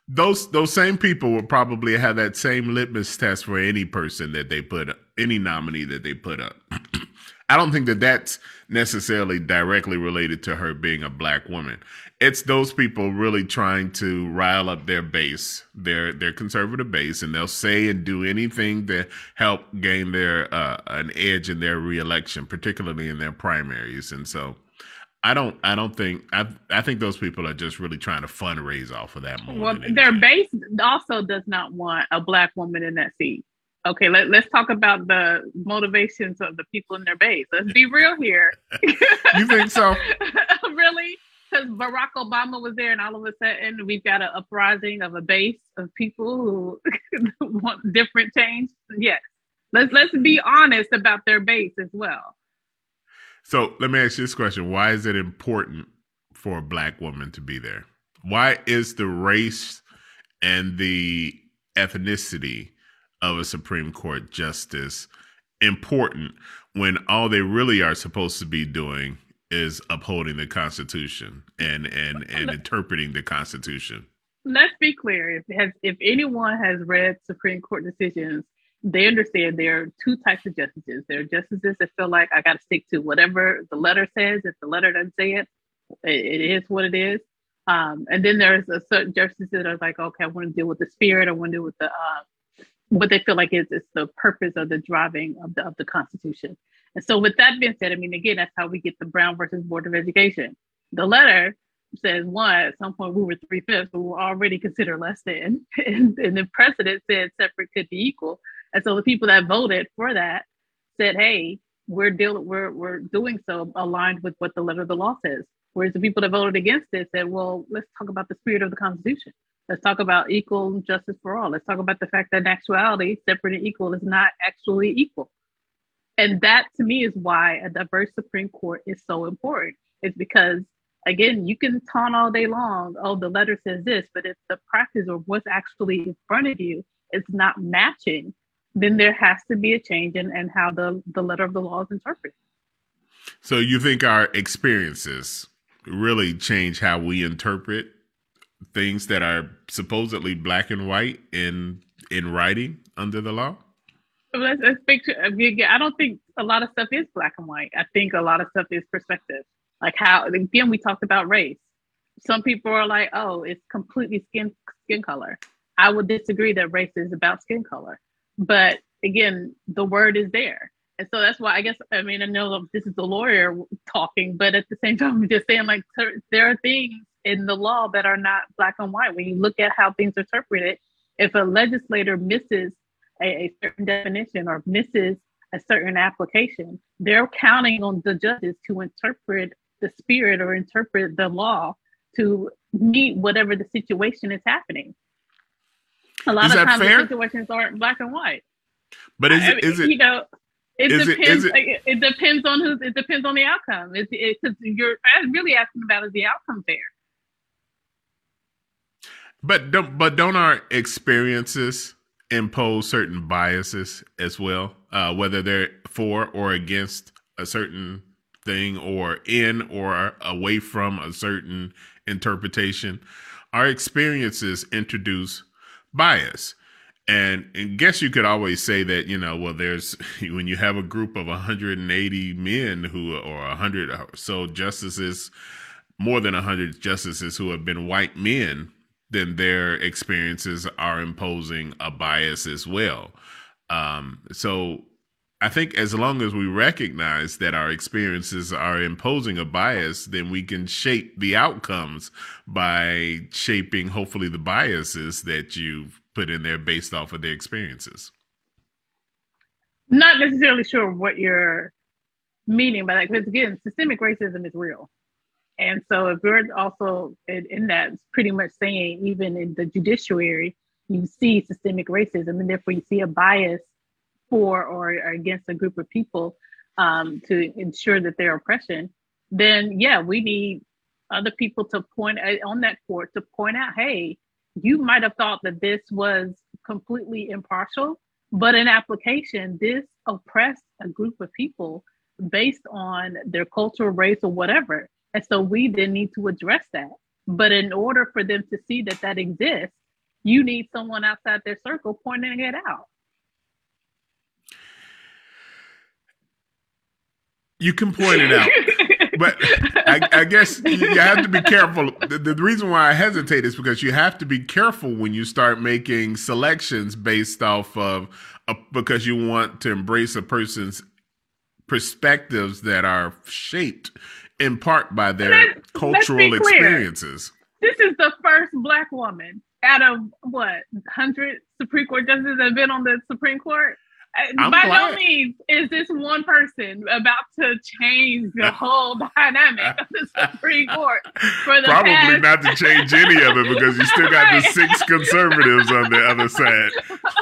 those those same people will probably have that same litmus test for any person that they put any nominee that they put up. [CLEARS THROAT] I don't think that that's necessarily directly related to her being a black woman. It's those people really trying to rile up their base, their their conservative base, and they'll say and do anything to help gain their uh, an edge in their reelection, particularly in their primaries. And so, I don't. I don't think. I. I think those people are just really trying to fundraise off of that. well, their base also does not want a black woman in that seat. Okay, let, let's talk about the motivations of the people in their base. Let's be real here. [LAUGHS] you think so? [LAUGHS] really? Because Barack Obama was there, and all of a sudden we've got an uprising of a base of people who [LAUGHS] want different change. Yes, let's let's be honest about their base as well. So let me ask you this question: Why is it important for a black woman to be there? Why is the race and the ethnicity of a Supreme Court justice important when all they really are supposed to be doing is upholding the Constitution and and and interpreting the Constitution? Let's be clear: if has if anyone has read Supreme Court decisions they understand there are two types of justices. There are justices that feel like I got to stick to whatever the letter says. If the letter doesn't say it, it is what it is. Um, and then there's a certain justices that are like, okay, I want to deal with the spirit. I want to deal with the uh, what they feel like is, is the purpose of the driving of the of the Constitution. And so, with that being said, I mean, again, that's how we get the Brown versus Board of Education. The letter says one at some point we were three fifths, we were already considered less than, [LAUGHS] and, and the precedent said separate could be equal. And so the people that voted for that said, "Hey, we're dealing, we're we're doing so aligned with what the letter of the law says." Whereas the people that voted against it said, "Well, let's talk about the spirit of the Constitution. Let's talk about equal justice for all. Let's talk about the fact that in actuality, separate and equal is not actually equal." And that to me is why a diverse Supreme Court is so important. It's because again, you can taunt all day long, oh, the letter says this, but if the practice or what's actually in front of you is not matching then there has to be a change in, in how the, the letter of the law is interpreted. So you think our experiences really change how we interpret things that are supposedly black and white in in writing under the law? Let's, let's uh, I don't think a lot of stuff is black and white. I think a lot of stuff is perspective. Like how again we talked about race. Some people are like, oh, it's completely skin skin color. I would disagree that race is about skin color. But again, the word is there. And so that's why I guess, I mean, I know this is the lawyer talking, but at the same [LAUGHS] time, I'm just saying like there are things in the law that are not black and white. When you look at how things are interpreted, if a legislator misses a, a certain definition or misses a certain application, they're counting on the judges to interpret the spirit or interpret the law to meet whatever the situation is happening. A lot is of times the situations aren't black and white. But is it, is it you know It depends. It, it, it, depends on who. It depends on the outcome. It's it, you're really asking about is the outcome fair. But don't but don't our experiences impose certain biases as well, uh, whether they're for or against a certain thing or in or away from a certain interpretation. Our experiences introduce bias. And, and guess you could always say that, you know, well, there's [LAUGHS] when you have a group of 180 men who or 100 or so justices, more than 100 justices who have been white men, then their experiences are imposing a bias as well. Um, so I think as long as we recognize that our experiences are imposing a bias, then we can shape the outcomes by shaping, hopefully, the biases that you've put in there based off of their experiences. Not necessarily sure what you're meaning by that, because again, systemic racism is real. And so if we're also in, in that, pretty much saying even in the judiciary, you see systemic racism, and therefore you see a bias for or against a group of people um, to ensure that their oppression, then yeah, we need other people to point on that court to point out, hey, you might have thought that this was completely impartial, but in application, this oppressed a group of people based on their cultural race or whatever. And so we then need to address that. But in order for them to see that that exists, you need someone outside their circle pointing it out. You can point it out. [LAUGHS] but I, I, guess you have to be careful. The, the, reason why I hesitate is because you have to be careful when you start making selections based off of a, because you want to embrace a person's perspectives that are shaped in part by their let's, cultural let's experiences. This is the first black woman out of what hundred Supreme Court justices that have been on the Supreme Court. I'm by glad. no means is this one person about to change the [LAUGHS] whole dynamic of the Supreme Court for the probably past. not to change any of it because you still got [LAUGHS] right. the six conservatives on the other side.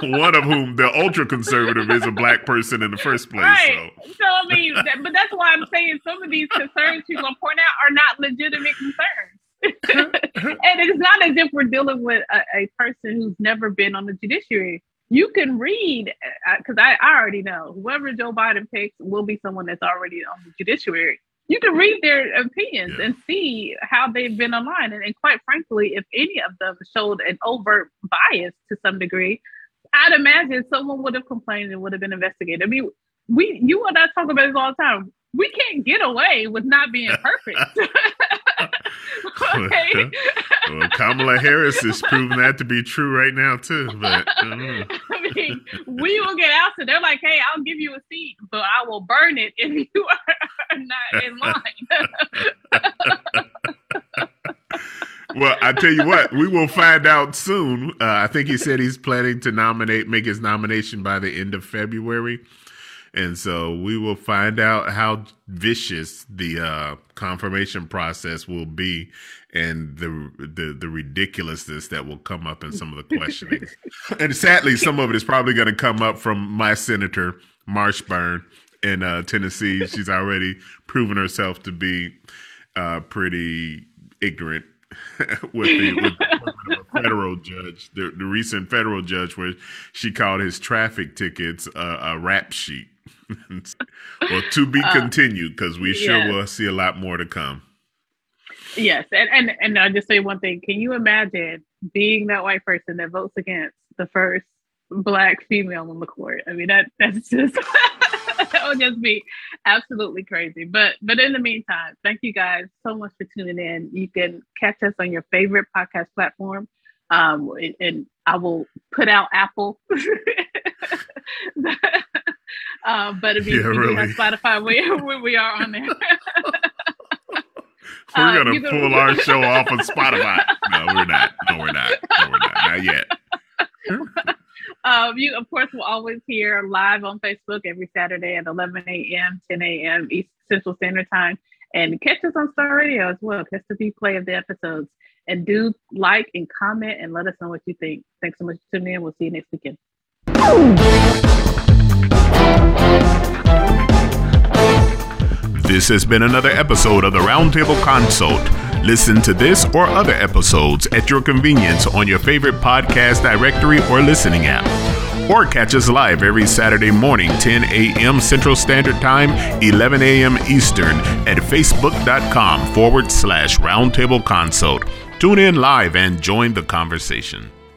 One of whom the ultra conservative is a black person in the first place. Right. So, so I mean, that, but that's why I'm saying some of these concerns you're gonna point out are not legitimate concerns. [LAUGHS] and it's not as if we're dealing with a, a person who's never been on the judiciary you can read because uh, I, I already know whoever Joe Biden picks will be someone that's already on the judiciary. You can read their opinions yeah. and see how they've been aligned. And, and quite frankly, if any of them showed an overt bias to some degree, I'd imagine someone would have complained and would have been investigated. I mean, we you and I talk about this all the time. We can't get away with not being [LAUGHS] perfect. [LAUGHS] okay. [LAUGHS] well, Kamala Harris is proving that to be true right now too. But [LAUGHS] I, mean, we will get out. So they're like, "Hey, I'll give you a seat, but I will burn it if you [LAUGHS] are not in line." well, I tell you what, we will find out soon. Uh, I think he said he's planning to nominate, make his nomination by the end of February. And so we will find out how vicious the uh, confirmation process will be and the, the the ridiculousness that will come up in some of the questioning. [LAUGHS] and sadly, some of it is probably going to come up from my senator Blackburn in uh, Tennessee. She's already proven herself to be uh, pretty ignorant [LAUGHS] with the with federal judge, the, the recent federal judge, where she called his traffic tickets a rap sheet. [LAUGHS] well, to be uh, continued because we sure yes. will see a lot more to come. Yes, and and and I just say one thing: Can you imagine being that white person that votes against the first black female on the court? I mean, that that's [LAUGHS] just that would just be absolutely crazy. But but in the meantime, thank you guys so much for tuning in. You can catch us on your favorite podcast platform. Um, and I will put out Apple. [LAUGHS] [LAUGHS] uh, but if you, yeah, really. have Spotify, we, we are on there. [LAUGHS] we're uh, gonna pull our show off of Spotify. No, we're not. No, we're not. No, we're not. Not yet. [LAUGHS] Um, you, of course, will always hear live on Facebook every Saturday at 11 a.m., 10 a.m. East Central Standard Time. And catch us on Star Radio as well. Catch the replay of the episodes. And do like and comment and let us know what you think. Thanks so much for tuning in. We'll see you next weekend. This has been another episode of the Roundtable Consult. Listen to this or other episodes at your convenience on your favorite podcast directory or listening app. Or catch us live every Saturday morning, 10 a.m. Central Standard Time, 11 a.m. Eastern, at facebook.com forward slash roundtable consult. Tune in live and join the conversation.